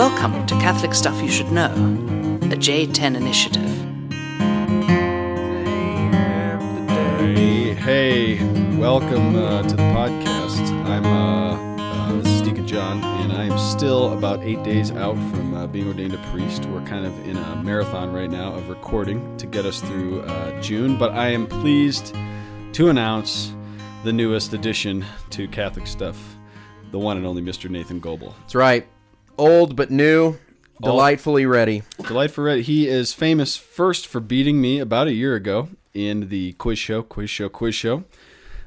Welcome to Catholic Stuff You Should Know, a J10 initiative. Hey, hey, welcome uh, to the podcast. I'm uh, uh, this is Deacon John, and I am still about eight days out from uh, being ordained a priest. We're kind of in a marathon right now of recording to get us through uh, June, but I am pleased to announce the newest addition to Catholic Stuff, the one and only Mr. Nathan Goebel. That's right. Old but new, delightfully ready. Delightful Red. He is famous first for beating me about a year ago in the quiz show, quiz show, quiz show,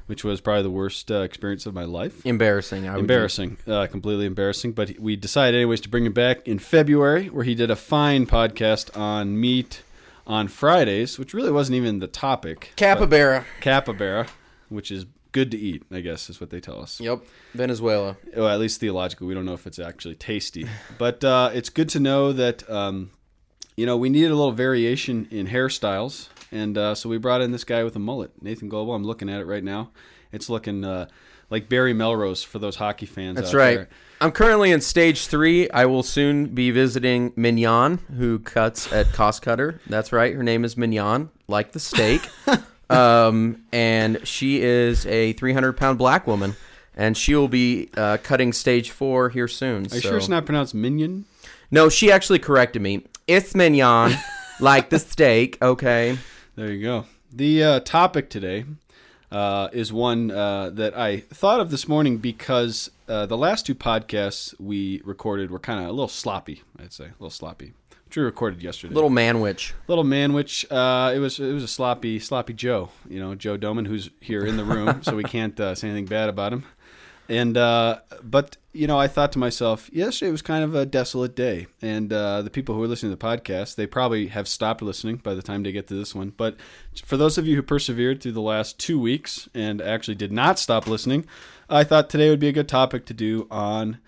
which was probably the worst uh, experience of my life. Embarrassing. I would Embarrassing, uh, completely embarrassing. But we decided, anyways, to bring him back in February, where he did a fine podcast on meat on Fridays, which really wasn't even the topic. Capybara. Capybara, which is good to eat, I guess, is what they tell us. Yep. Venezuela. Well, at least theologically, we don't know if it's actually tasty. But uh, it's good to know that, um, you know, we needed a little variation in hairstyles. And uh, so we brought in this guy with a mullet, Nathan Goebel. I'm looking at it right now. It's looking uh, like Barry Melrose for those hockey fans. That's out right. there. I'm currently in stage three. I will soon be visiting Mignon, who cuts at Cost Cutter. That's right. Her name is Mignon, like the steak. um, and she is a 300 pound black woman. And she will be uh, cutting stage four here soon. Are you sure it's not pronounced minion? No, she actually corrected me. It's mignon, like the steak. Okay. There you go. The uh, topic today uh, is one uh, that I thought of this morning because uh, the last two podcasts we recorded were kind of a little sloppy. I'd say a little sloppy. We recorded yesterday. Little manwich. little manwich. Uh, it was it was a sloppy sloppy Joe. You know Joe Doman, who's here in the room, so we can't uh, say anything bad about him. And uh, but you know, I thought to myself, yesterday was kind of a desolate day, and uh, the people who are listening to the podcast, they probably have stopped listening by the time they get to this one. But for those of you who persevered through the last two weeks and actually did not stop listening, I thought today would be a good topic to do on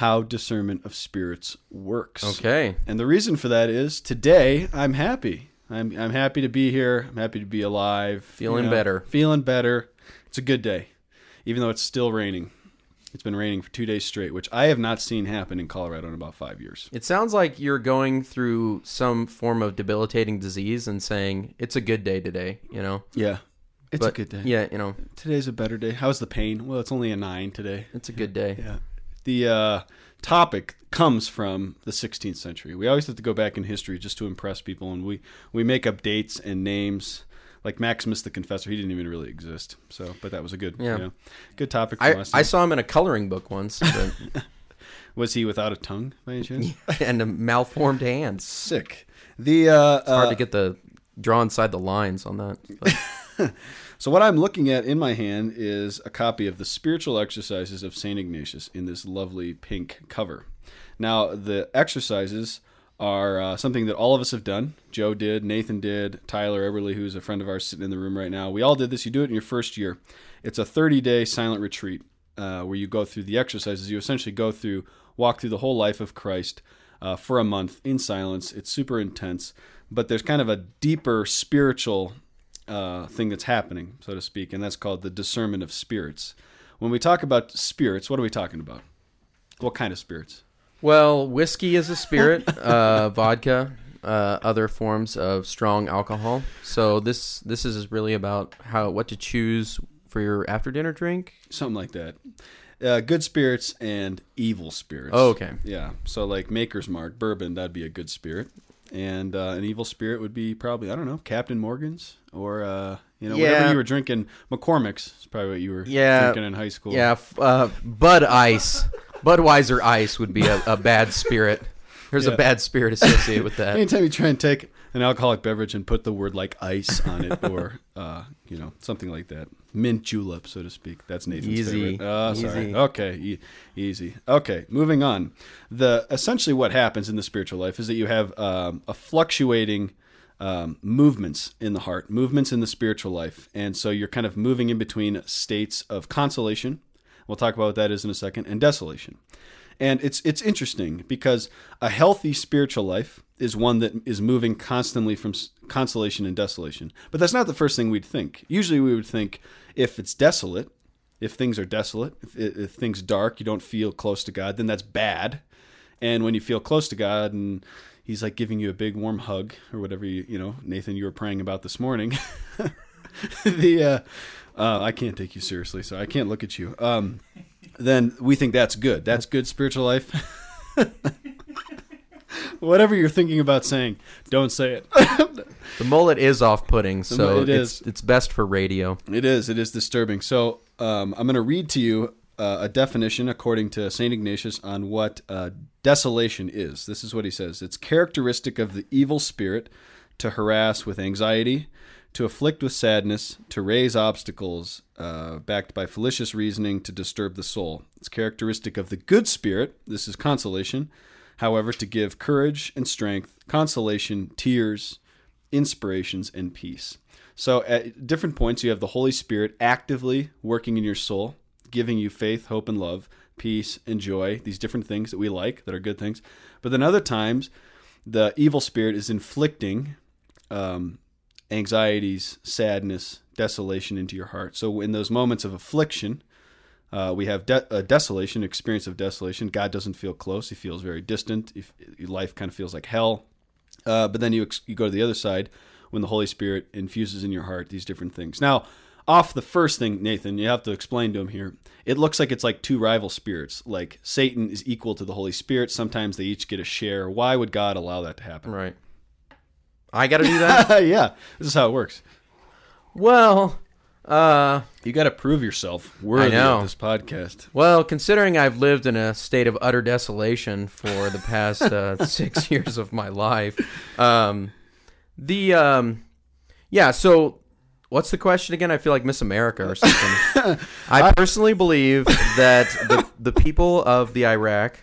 how discernment of spirits works. Okay. And the reason for that is today I'm happy. I'm I'm happy to be here. I'm happy to be alive. Feeling better. Feeling better. It's a good day, even though it's still raining. It's been raining for two days straight, which I have not seen happen in Colorado in about five years. It sounds like you're going through some form of debilitating disease and saying it's a good day today, you know. Yeah, it's But a good day. Yeah, you know, Today's a better day. How's the pain? Well, it's only a nine today. it's a good day. Yeah. The uh, topic comes from the 16th century. We always have to go back in history just to impress people, and we, we make up dates and names. Like Maximus the Confessor, he didn't even really exist. So, but that was a good, Yeah. you know, good topic for I, us. I saw him in a coloring book once but, was he without a tongue by any chance? and a malformed hand. Sick. The uh, Hard uh, to get the draw inside the lines on that. So what I'm looking at in my hand is a copy of the Spiritual Exercises of Saint Ignatius in this lovely pink cover. Now the exercises are uh, something that all of us have done. Joe did, Nathan did, Tyler Eberly, who's a friend of ours sitting in the room right now. We all did this. You do it in your first year. It's a 30-day silent retreat uh, where you go through the exercises. You essentially go through, walk through the whole life of Christ uh, for a month in silence. It's super intense, but there's kind of a deeper spiritual uh, thing that's happening, so to speak, and that's called the discernment of spirits. When we talk about spirits, what are we talking about? What kind of spirits? well, whiskey is a spirit, uh, vodka, uh, other forms of strong alcohol. So this this is really about how what to choose for your after dinner drink. Something like that. Uh, good spirits and evil spirits. Oh, okay. Yeah. So, like Maker's Mark, bourbon, that'd be a good spirit. And uh, an evil spirit would be probably, I don't know, Captain Morgan's or, uh, you know, whatever you were drinking. McCormick's is probably what you were Yeah. drinking in high school. Yeah, uh, Bud Ice, Budweiser Ice would be a, a bad spirit. There's Yeah. a bad spirit associated with that. Anytime you try and take an alcoholic beverage and put the word like ice on it or, uh, you know, something like that. Mint julep, so to speak. That's Nathan's Easy. favorite. Oh, sorry. Easy. Okay, e- easy. Okay, moving on. The Essentially what happens in the spiritual life is that you have um, a fluctuating um, movements in the heart, movements in the spiritual life. And so you're kind of moving in between states of consolation. We'll talk about what that is in a second, and desolation. And it's it's interesting because a healthy spiritual life is one that is moving constantly from consolation and desolation. But that's not the first thing we'd think. Usually we would think if it's desolate, if things are desolate, if, if things dark, you don't feel close to God, then that's bad. And when you feel close to God and He's like giving you a big warm hug or whatever you you know Nathan you were praying about this morning. the uh, uh, I can't take you seriously, so I can't look at you. Um, then we think that's good. That's good spiritual life. Whatever you're thinking about saying, don't say it. The mullet is off-putting, so it it's it's best for radio. It is. It is disturbing. So um, I'm going to read to you uh, a definition according to St. Ignatius on what uh, desolation is. This is what he says it's characteristic of the evil spirit to harass with anxiety, to afflict with sadness, to raise obstacles, uh, backed by fallacious reasoning, to disturb the soul. It's characteristic of the good spirit. This is consolation. However, to give courage and strength, consolation, tears, inspirations, and peace. So at different points, you have the Holy Spirit actively working in your soul, giving you faith, hope, and love, peace, and joy, these different things that we like, that are good things. But then other times, the evil spirit is inflicting um, anxieties, sadness, desolation into your heart. So in those moments of affliction, uh, we have de- a desolation, experience of desolation. God doesn't feel close; He feels very distant. If, life kind of feels like hell. Uh, but then you ex- you go to the other side when the Holy Spirit infuses in your heart these different things. Now, off the first thing, Nathan, you have to explain to him here. It looks like it's like two rival spirits. Like Satan is equal to the Holy Spirit. Sometimes they each get a share. Why would God allow that to happen? Right. I got to do that. yeah, this is how it works. well, uh, You got to prove yourself worthy of this podcast. well, considering I've lived in a state of utter desolation for the past uh, six years of my life, um, the um, yeah. So, what's the question again? I feel like Miss America or something. I personally believe that the the people of the Iraq.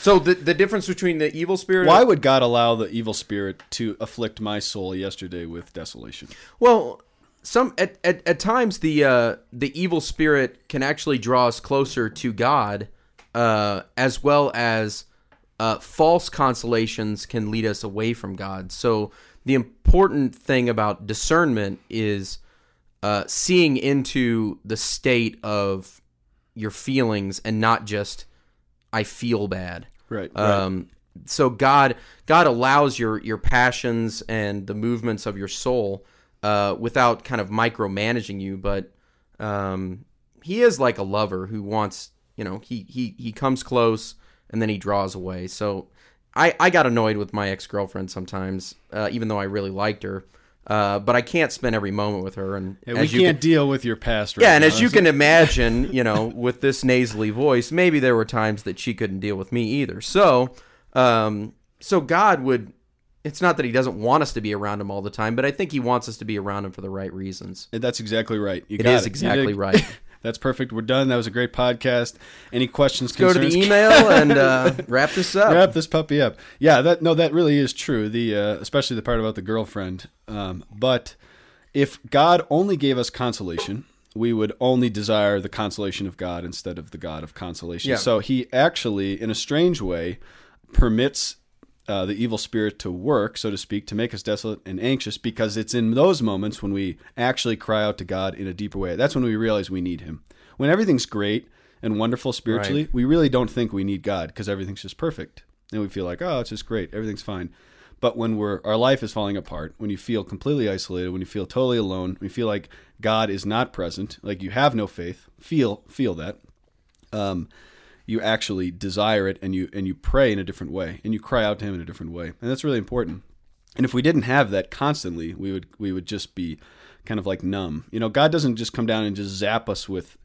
So the the difference between the evil spirit. Why would God allow the evil spirit to afflict my soul yesterday with desolation? Well, some at, at, at times the uh, the evil spirit can actually draw us closer to God, uh, as well as uh, false consolations can lead us away from God. So the important thing about discernment is uh, seeing into the state of your feelings and not just I feel bad. Right. Um, so God God allows your your passions and the movements of your soul uh, without kind of micromanaging you, but um, he is like a lover who wants you know he he he comes close and then he draws away. So I I got annoyed with my ex girlfriend sometimes, uh, even though I really liked her. Uh, but I can't spend every moment with her, and Yeah, we you can't can- deal with your past. Right yeah, and now. as you can imagine, you know, with this nasally voice, maybe there were times that she couldn't deal with me either. So, um, so God would. It's not that He doesn't want us to be around Him all the time, but I think He wants us to be around Him for the right reasons. That's exactly right. You It is You exactly right. That's perfect. We're done. That was a great podcast. Any questions? Go to the email and uh, wrap this up. Wrap this puppy up. Yeah, that no, that really is true. The uh, especially the part about the girlfriend. Um, but if God only gave us consolation, we would only desire the consolation of God instead of the God of consolation. Yeah. So He actually, in a strange way, permits uh, the evil spirit to work, so to speak, to make us desolate and anxious, because it's in those moments when we actually cry out to God in a deeper way. That's when we realize we need Him. When everything's great and wonderful spiritually, we really don't think we need God because everything's just perfect, and we feel like, oh, it's just great, everything's fine. But when we're our life is falling apart, when you feel completely isolated, when you feel totally alone, when you feel like God is not present, like you have no faith, feel feel that. Um, you actually desire it and you and you pray in a different way and you cry out to him in a different way. And that's really important. And if we didn't have that constantly we would we would just be kind of like numb. You know god doesn't just come down and just zap us with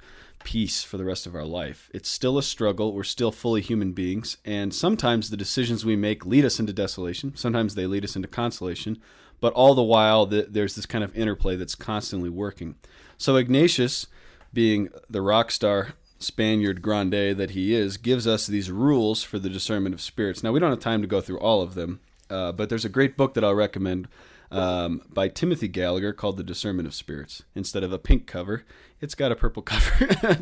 peace for the rest of our life. It's still a struggle. We're still fully human beings. And sometimes the decisions we make lead us into desolation. Sometimes they lead us into consolation. But all the while the, there's this kind of interplay that's constantly working. So ignatius being the rock star Spaniard grande that he is, gives us these rules for the discernment of spirits. Now, we don't have time to go through all of them, uh, but there's a great book that I'll recommend um, by Timothy Gallagher called The Discernment of Spirits. Instead of a pink cover, it's got a purple cover.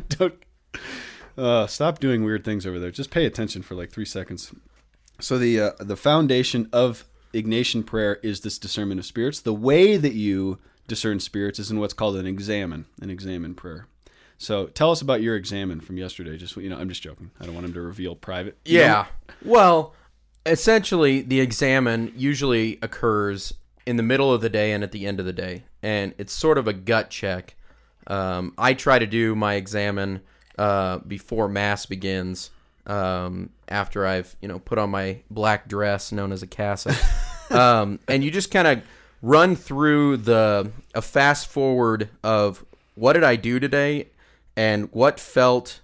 uh, stop doing weird things over there. Just pay attention for like three seconds. So the uh, the foundation of Ignatian prayer is this discernment of spirits. The way that you discern spirits is in what's called an examen, an examen prayer. So tell us about your examen from yesterday. Just you know, I'm just joking. I don't want him to reveal private. Yeah. Well, essentially, the examen usually occurs in the middle of the day and at the end of the day, and it's sort of a gut check. Um, I try to do my examen uh, before mass begins. Um, after I've you know put on my black dress known as a cassock, um, and you just kind of run through the a fast forward of what did I do today, and what felt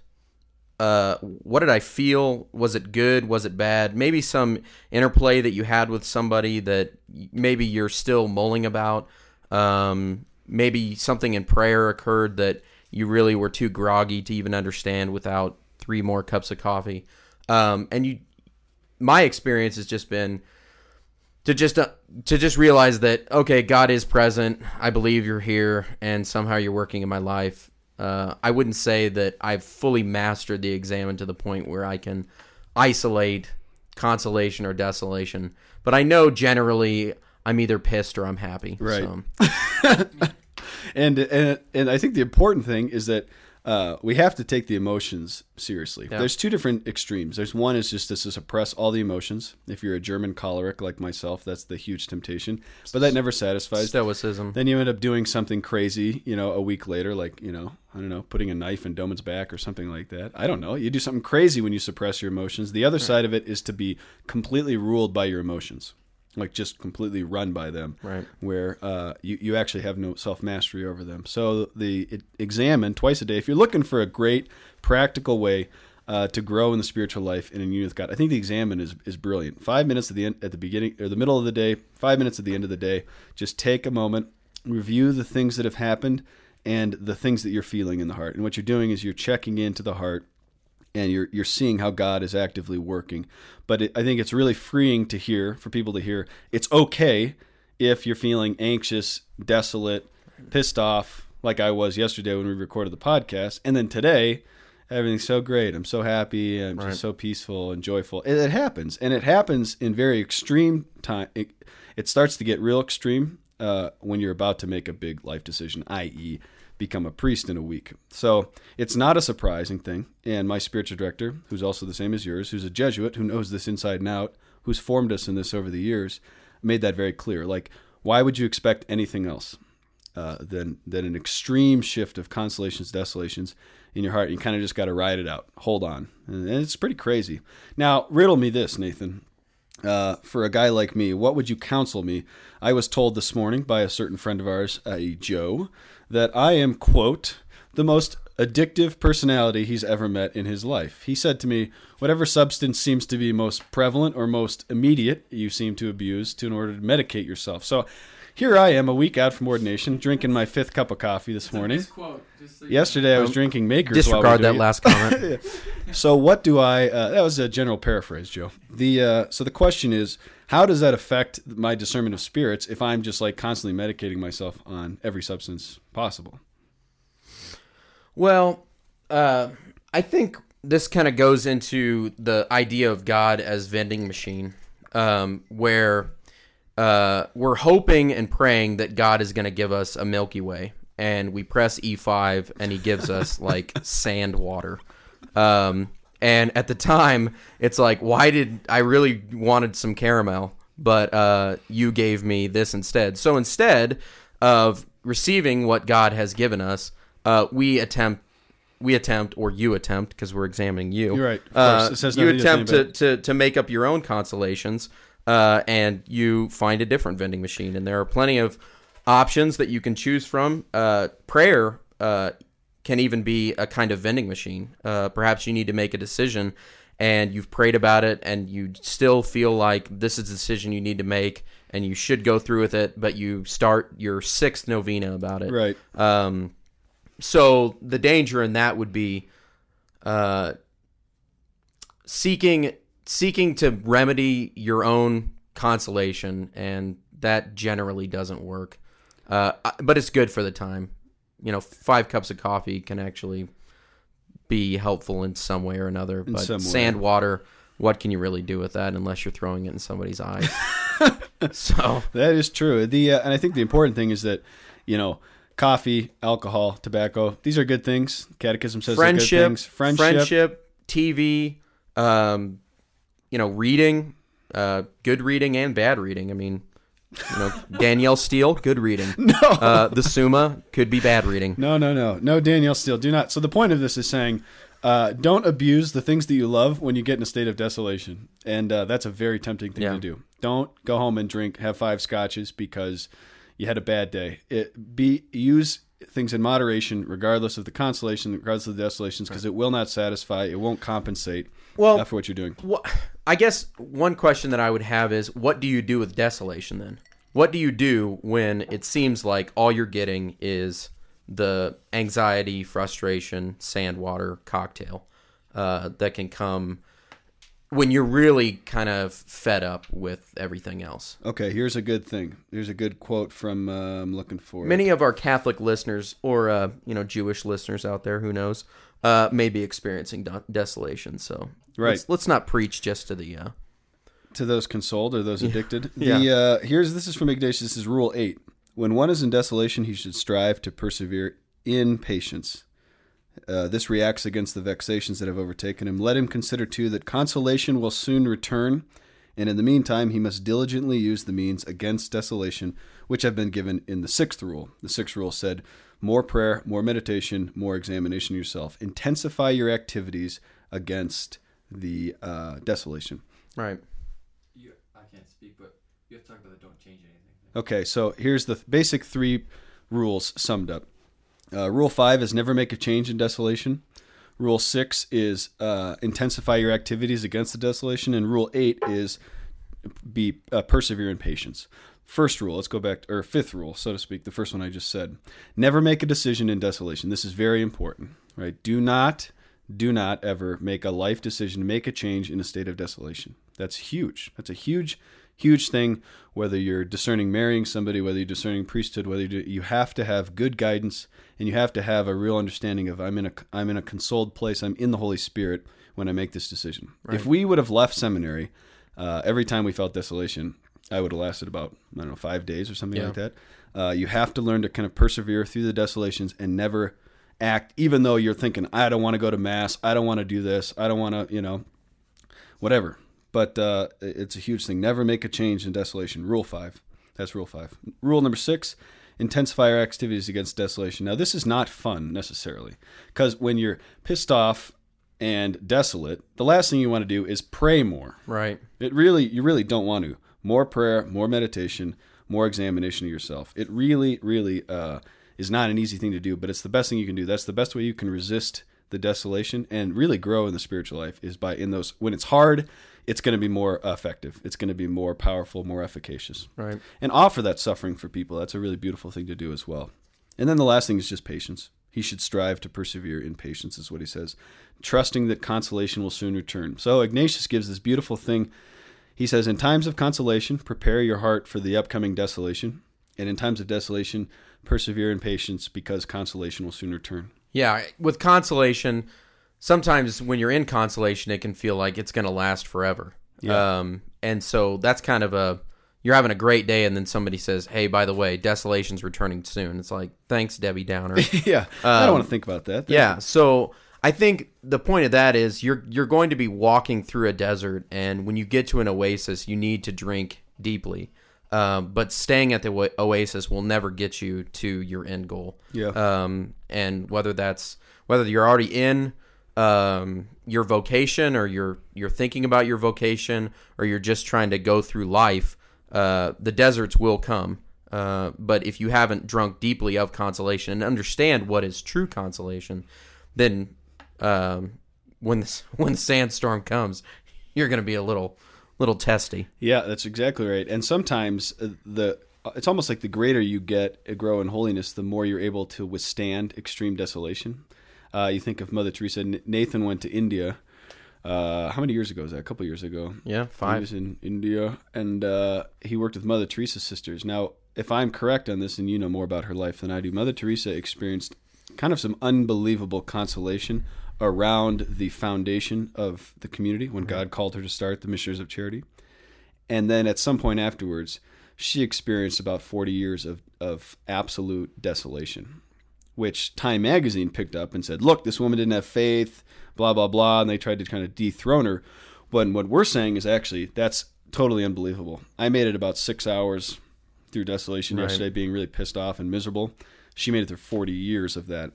uh, what did I feel? Was it good? Was it bad? Maybe some interplay that you had with somebody that maybe you're still mulling about. Um, maybe something in prayer occurred that you really were too groggy to even understand without three more cups of coffee. Um, and you, my experience has just been to just uh, to just realize that okay, God is present. I believe you're here, and somehow you're working in my life. Uh, I wouldn't say that I've fully mastered the examen to the point where I can isolate consolation or desolation, but I know generally I'm either pissed or I'm happy. Right. So, and and and I think the important thing is that uh, we have to take the emotions seriously. Yeah. There's two different extremes. There's one is just to suppress all the emotions. If you're a German choleric like myself, that's the huge temptation. But that never satisfies. stoicism. Then you end up doing something crazy, you know, a week later, like, you know, I don't know, putting a knife in Doman's back or something like that. I don't know. You do something crazy when you suppress your emotions. The other side of it is to be completely ruled by your emotions, like just completely run by them, Right. where uh, you, you actually have no self mastery over them. So the it, examen twice a day. If you're looking for a great practical way uh, to grow in the spiritual life and in union with God, I think the examen is, is brilliant. Five minutes at the end, at the beginning or the middle of the day, five minutes at the end of the day. Just take a moment, review the things that have happened and the things that you're feeling in the heart. And what you're doing is you're checking into the heart and you're you're seeing how God is actively working. But it, I think it's really freeing to hear for people to hear it's okay if you're feeling anxious, desolate, pissed off, like I was yesterday when we recorded the podcast, and then today everything's so great. I'm so happy. I'm Right. just so peaceful and joyful. It, it happens, and it happens in very extreme time. It, it starts to get real extreme uh, when you're about to make a big life decision, i.e., become a priest in a week. So it's not a surprising thing. And my spiritual director, who's also the same as yours, who's a Jesuit, who knows this inside and out, who's formed us in this over the years, made that very clear. Like, why would you expect anything else uh, than than an extreme shift of consolations, desolations in your heart? You kind of just got to ride it out, hold on, and it's pretty crazy. Now, riddle me this, Nathan uh, for a guy like me, what would you counsel me? I was told this morning by a certain friend of ours, a Joe, that I am, quote, the most addictive personality he's ever met in his life. He said to me, whatever substance seems to be most prevalent or most immediate, you seem to abuse to in order to medicate yourself. So here I am, a week out from ordination, drinking my fifth cup of coffee this morning. Yesterday I was drinking Makers. while we Disregard that last comment. So what do I? Uh, that was a general paraphrase, Joe. The uh, so the question is, how does that affect my discernment of spirits if I'm just like constantly medicating myself on every substance possible? Well, uh, I think this kind of goes into the idea of God as vending machine, um, where uh, we're hoping and praying that God is going to give us a Milky Way, and we press E5, and He gives us like sand water. Um, and at the time, it's like, why did I really wanted some caramel, but uh, you gave me this instead? So instead of receiving what God has given us, uh, we attempt. We attempt, or you attempt, because we're examining you. You're right. Uh. It says you attempt to, to, to make up your own consolations, uh, and you find a different vending machine. And there are plenty of options that you can choose from. Uh, prayer uh, can even be a kind of vending machine. Uh, perhaps you need to make a decision and you've prayed about it and you still feel like this is a decision you need to make and you should go through with it, but you start your sixth novena about it. Right. Um, so the danger in that would be uh, seeking seeking to remedy your own consolation, and that generally doesn't work. Uh, but it's good for the time. You know, five cups of coffee can actually be helpful in some way or another. but some way. sand water, what can you really do with that unless you're throwing it in somebody's eyes? so That is true. The uh, and I think the important thing is that you know coffee, alcohol, tobacco. These are good things. Catechism says friendship, good things. Friendship. friendship, TV, um, you know, reading, uh, good reading and bad reading. I mean, you know, Danielle Steel, good reading. No, uh, the Summa could be bad reading. No, no, no, no. Danielle Steel, do not. So the point of this is saying, uh, don't abuse the things that you love when you get in a state of desolation, and uh, that's a very tempting thing Yeah. to do. Don't go home and drink, have five scotches because you had a bad day. It be use things in moderation, regardless of the consolation, regardless of the desolations, because it will not satisfy. It won't compensate. Well- for what you're doing. What I guess one question that I would have is, what do you do with desolation then? What do you do when it seems like all you're getting is the anxiety, frustration, sand water cocktail uh, that can come when you're really kind of fed up with everything else? Okay, here's a good thing. Here's a good quote from. Uh, I'm looking for. Many of our Catholic listeners, or uh, you know, Jewish listeners out there, who knows, uh, may be experiencing de- desolation. So Right. let's, let's not preach just to the. Uh, to those consoled or those addicted. Yeah. The uh, here's this is from Ignatius. This is Rule Eight. When one is in desolation, he should strive to persevere in patience. Uh, this reacts against the vexations that have overtaken him. Let him consider too that consolation will soon return, and in the meantime he must diligently use the means against desolation which have been given in the sixth rule. The sixth rule said, "More prayer, more meditation, more examination of yourself. Intensify your activities against the uh, desolation." right. You, I can't speak, but you have to talk about the don't change anything. Okay, so here's the th- basic three rules summed up. Uh, rule five is never make a change in desolation. Rule six is uh, intensify your activities against the desolation, and rule eight is be uh, persevere in patience. First rule, let's go back, or fifth rule, so to speak, the first one I just said. Never make a decision in desolation. This is very important, right? Do not, do not ever make a life decision to make a change in a state of desolation. That's huge. That's a huge, huge thing. Whether you're discerning marrying somebody, whether you're discerning priesthood, whether you do, you have to have good guidance, and you have to have a real understanding of I'm in a I'm in a consoled place. I'm in the Holy Spirit when I make this decision. If we would have left seminary uh, every time we felt desolation, I would have lasted about I don't know five days or something Yeah. like that. Uh, you have to learn to kind of persevere through the desolations and never act, even though you're thinking I don't want to go to mass, I don't want to do this, I don't want to, you know, whatever. But uh, it's a huge thing. Never make a change in desolation. Rule five. That's rule five. Rule number six intensify our activities against desolation. Now, this is not fun necessarily because when you're pissed off and desolate, the last thing you want to do is pray more. Right. It really, you really don't want to. More prayer, more meditation, more examination of yourself. It really, really uh, is not an easy thing to do, but it's the best thing you can do. That's the best way you can resist the desolation and really grow in the spiritual life is by in those when it's hard, it's going to be more effective. It's going to be more powerful, more efficacious. Right. And offer that suffering for people. That's a really beautiful thing to do as well. And then the last thing is just patience. He should strive to persevere in patience, is what he says, trusting that consolation will soon return. So Ignatius gives this beautiful thing. He says, In times of consolation, prepare your heart for the upcoming desolation. And in times of desolation, persevere in patience because consolation will soon return. Yeah, with consolation, sometimes when you're in consolation, it can feel like it's going to last forever. Yeah. Um, and so that's kind of a you're having a great day, and then somebody says, "Hey, by the way, desolation's returning soon." It's like, thanks, Debbie Downer. yeah. I don't want to think about that. yeah. So I think the point of that is you're you're going to be walking through a desert, and when you get to an oasis, you need to drink deeply. Um, but staying at the wa- oasis will never get you to your end goal. Yeah. Um, and whether that's whether you're already in um, your vocation, or you're you're thinking about your vocation, or you're just trying to go through life, uh, the deserts will come. Uh, but if you haven't drunk deeply of consolation and understand what is true consolation, then um, when when the sandstorm comes, you're going to be a little little testy. Yeah, that's exactly right. And sometimes uh, the it's almost like the greater you get grow in holiness, the more you're able to withstand extreme desolation. Uh, you think of Mother Teresa. Nathan went to India. Uh, how many years ago is that? A couple years ago. Yeah, He five. was in India, and uh, he worked with Mother Teresa's sisters. Now, if I'm correct on this, and you know more about her life than I do, Mother Teresa experienced kind of some unbelievable consolation around the foundation of the community when God called her to start the Missionaries of Charity. And then at some point afterwards, she experienced about 40 years of, of absolute desolation, which Time Magazine picked up and said, look, this woman didn't have faith, blah, blah, blah. And they tried to kind of dethrone her. But what we're saying is actually that's totally unbelievable. I made it about six hours through desolation Right. yesterday, being really pissed off and miserable. She made it through 40 years of that.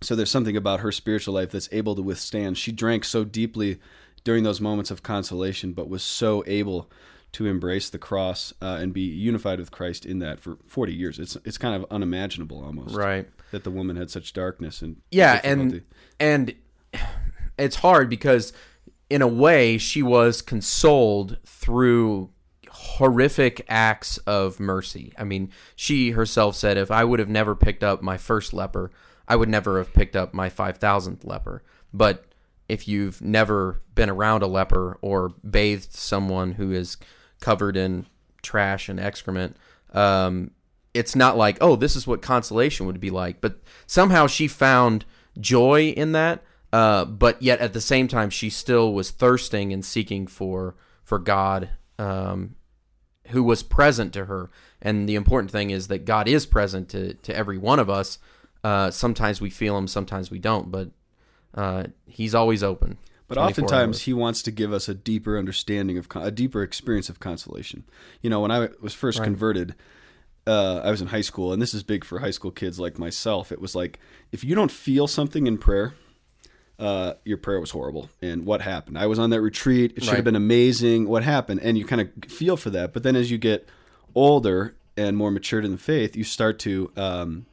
So there's something about her spiritual life that's able to withstand. She drank so deeply during those moments of consolation, but was so able to embrace the cross uh, and be unified with Christ in that for 40 years. It's it's kind of unimaginable almost, Right. That the woman had such darkness and Yeah, difficulty. and and it's hard because in a way she was consoled through horrific acts of mercy. I mean, she herself said if I would have never picked up my first leper, I would never have picked up my 5000th leper. But if you've never been around a leper or bathed someone who is covered in trash and excrement, um, it's not like, oh, this is what consolation would be like. But somehow she found joy in that. Uh, but yet at the same time, she still was thirsting and seeking for for God, um, who was present to her. And the important thing is that God is present to to every one of us. Uh, sometimes we feel Him, sometimes we don't, but uh, He's always open. But oftentimes hours. he wants to give us a deeper understanding of con- a deeper experience of consolation. You know, when I was first Right. converted, uh, I was in high school, and this is big for high school kids like myself. It was like if you don't feel something in prayer, uh, your prayer was horrible. And what happened? I was on that retreat. It should Right. have been amazing. What happened? And you kind of feel for that. But then as you get older and more matured in the faith, you start to um,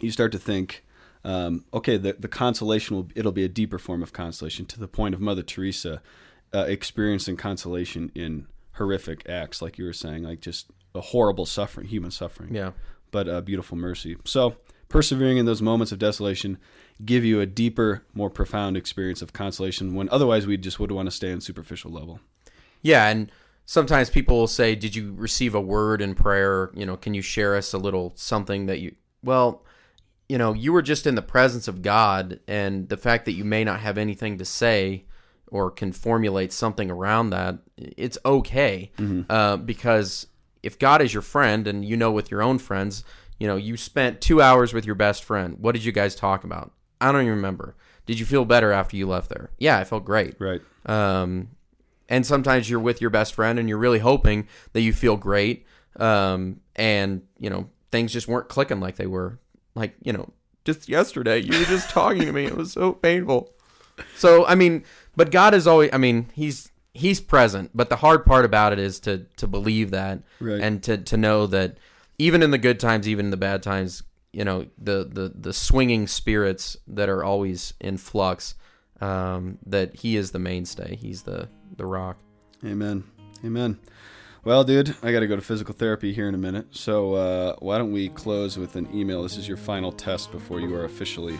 you start to think, um, okay, the, the consolation will it'll be a deeper form of consolation to the point of Mother Teresa uh, experiencing consolation in horrific acts, like you were saying, like just a horrible suffering, human suffering, Yeah. but a beautiful mercy. So persevering in those moments of desolation give you a deeper, more profound experience of consolation when otherwise we just would want to stay on superficial level. Yeah, and sometimes people will say, "Did you receive a word in prayer? You know, can you share us a little something that you?" Well, you know, you were just in the presence of God, and the fact that you may not have anything to say or can formulate something around that, it's okay uh, because if God is your friend, and you know with your own friends, you know, you spent two hours with your best friend. What did you guys talk about? I don't even remember. Did you feel better after you left there? Yeah, I felt great. Right. Um, and sometimes you're with your best friend and you're really hoping that you feel great. Um, and you know things just weren't clicking like they were. Like you know, just yesterday you were just talking to me. It was so painful. So I mean, but God is always. I mean, he's he's present. But the hard part about it is to to believe that Right. and to to know that even in the good times, even in the bad times, you know the the the swinging spirits that are always in flux. Um, that he is the mainstay. He's the the rock. Amen. Amen. Well, dude, I got to go to physical therapy here in a minute. So uh, why don't we close with an email? This is your final test before you are officially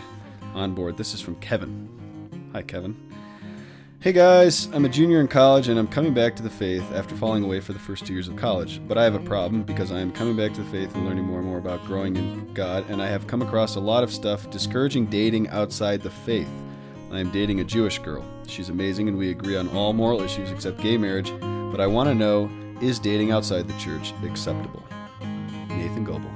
on board. This is from Kevin. Hi, Kevin. Hey guys, I'm a junior in college and I'm coming back to the faith after falling away for the first two years of college. But I have a problem because I am coming back to the faith and learning more and more about growing in God, and I have come across a lot of stuff discouraging dating outside the faith. I am dating a Jewish girl. She's amazing and we agree on all moral issues except gay marriage, but I want to know is dating outside the church acceptable? Nathan Goebel.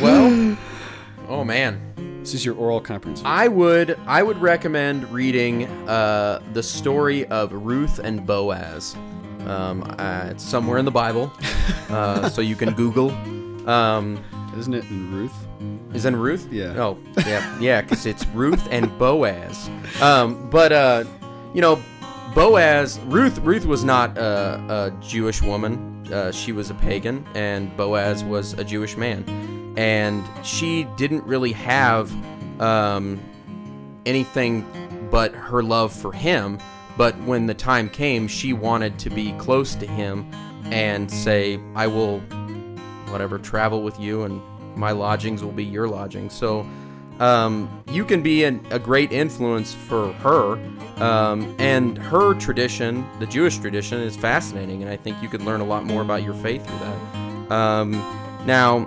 Well, oh man, This is your oral comprehensive. I would I would recommend reading uh, the story of Ruth and Boaz. Um, uh, it's somewhere in the Bible, uh, so you can Google. Um, Isn't it in Ruth? is in Ruth? Yeah. Oh, yeah, yeah, because it's Ruth and Boaz. Um, but uh, you know, Boaz, Ruth, Ruth was not a, a Jewish woman. Uh, she was a pagan, and Boaz was a Jewish man, and she didn't really have um, anything but her love for him. But when the time came, she wanted to be close to him and say, "I will whatever travel with you and my lodgings will be your lodgings so um, you can be an, a great influence for her um, and her tradition the jewish tradition is fascinating and i think you could learn a lot more about your faith through that um, now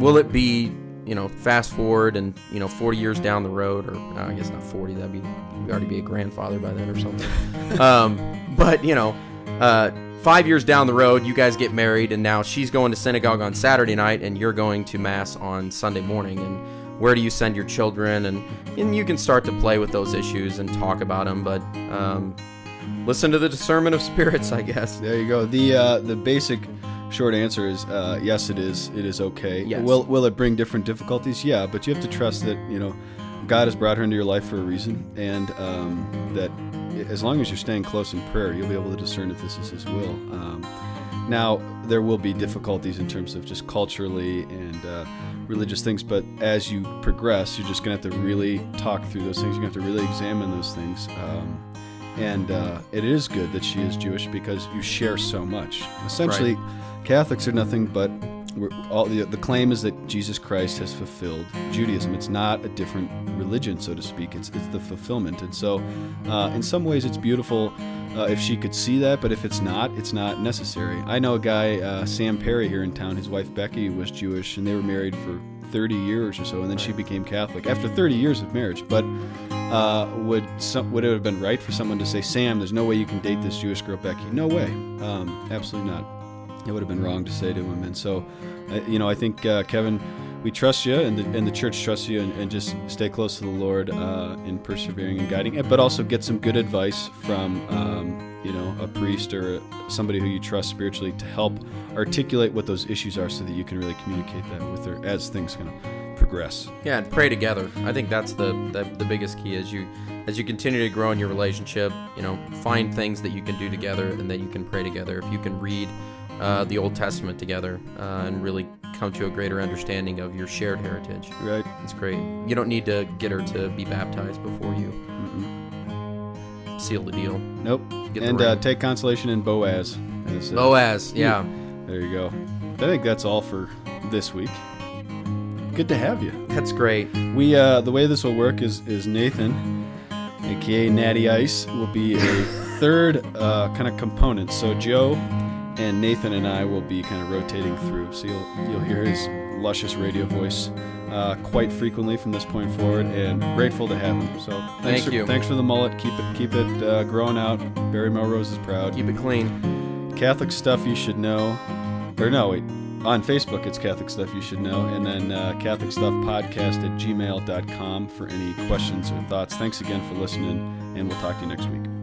will it be you know fast forward and you know 40 years down the road or no, i guess not 40 that'd be you'd already be a grandfather by then or something um, but you know uh, five years down the road, you guys get married, and now she's going to synagogue on Saturday night, and you're going to mass on Sunday morning, and where do you send your children? And and you can start to play with those issues and talk about them, but um, listen to the discernment of spirits, I guess. There you go. The uh, the basic short answer is uh, yes. It is. It is okay. Yes. Will Will it bring different difficulties? Yeah, but you have to trust that you know God has brought her into your life for a reason, and um, that as long as you're staying close in prayer, you'll be able to discern if this is His will. Um, now there will be difficulties in terms of just culturally and uh, religious things, but as you progress, you're just gonna have to really talk through those things. You're gonna have to really examine those things. Um, and uh, it is good that she is Jewish because you share so much. Essentially, Catholics are nothing but we're all the, the claim is that Jesus Christ has fulfilled Judaism. It's not a different religion, so to speak. It's it's the fulfillment, and so uh, in some ways it's beautiful uh, if she could see that. But if it's not, it's not necessary. I know a guy, uh, Sam Perry here in town. His wife Becky was Jewish, and they were married for 30 years or so, and then she became Catholic after 30 years of marriage. But uh, would some, would it have been right for someone to say, Sam, there's no way you can date this Jewish girl, Becky? No way, um, absolutely not. It would have been wrong to say to him. And so, uh, you know, I think uh, Kevin, we trust you, and the, and the church trusts you, and, and just stay close to the Lord uh, in persevering and guiding, it, but also get some good advice from, um, you know, a priest or somebody who you trust spiritually to help articulate what those issues are, so that you can really communicate that with her as things kind of progress. Yeah, and pray together. I think that's the, the the biggest key as you as you continue to grow in your relationship. You know, find things that you can do together, and that you can pray together. If you can read uh, the Old Testament together uh, and really come to a greater understanding of your shared heritage, Right? it's great. You don't need to get her to be baptized before you seal the deal. Nope. Get and uh, take consolation in Boaz. as, Boaz, yeah, There you go. I think that's all for this week. Good to have you. that's great. We uh, the way this will work is is Nathan, aka Natty Ice, will be a third uh, kind of component. So Joe and Nathan and I will be kind of rotating through. So you'll you'll hear his luscious radio voice uh, quite frequently from this point forward, and grateful to have him. So thanks Thank for, you. Thanks for the mullet. Keep it keep it uh, growing out. Barry Melrose is proud. Keep it clean. Catholic stuff you should know. Or no, wait. On Facebook, it's Catholic Stuff You Should Know. And then uh, Catholic Stuff Podcast at gmail.com for any questions or thoughts. Thanks again for listening, and we'll talk to you next week.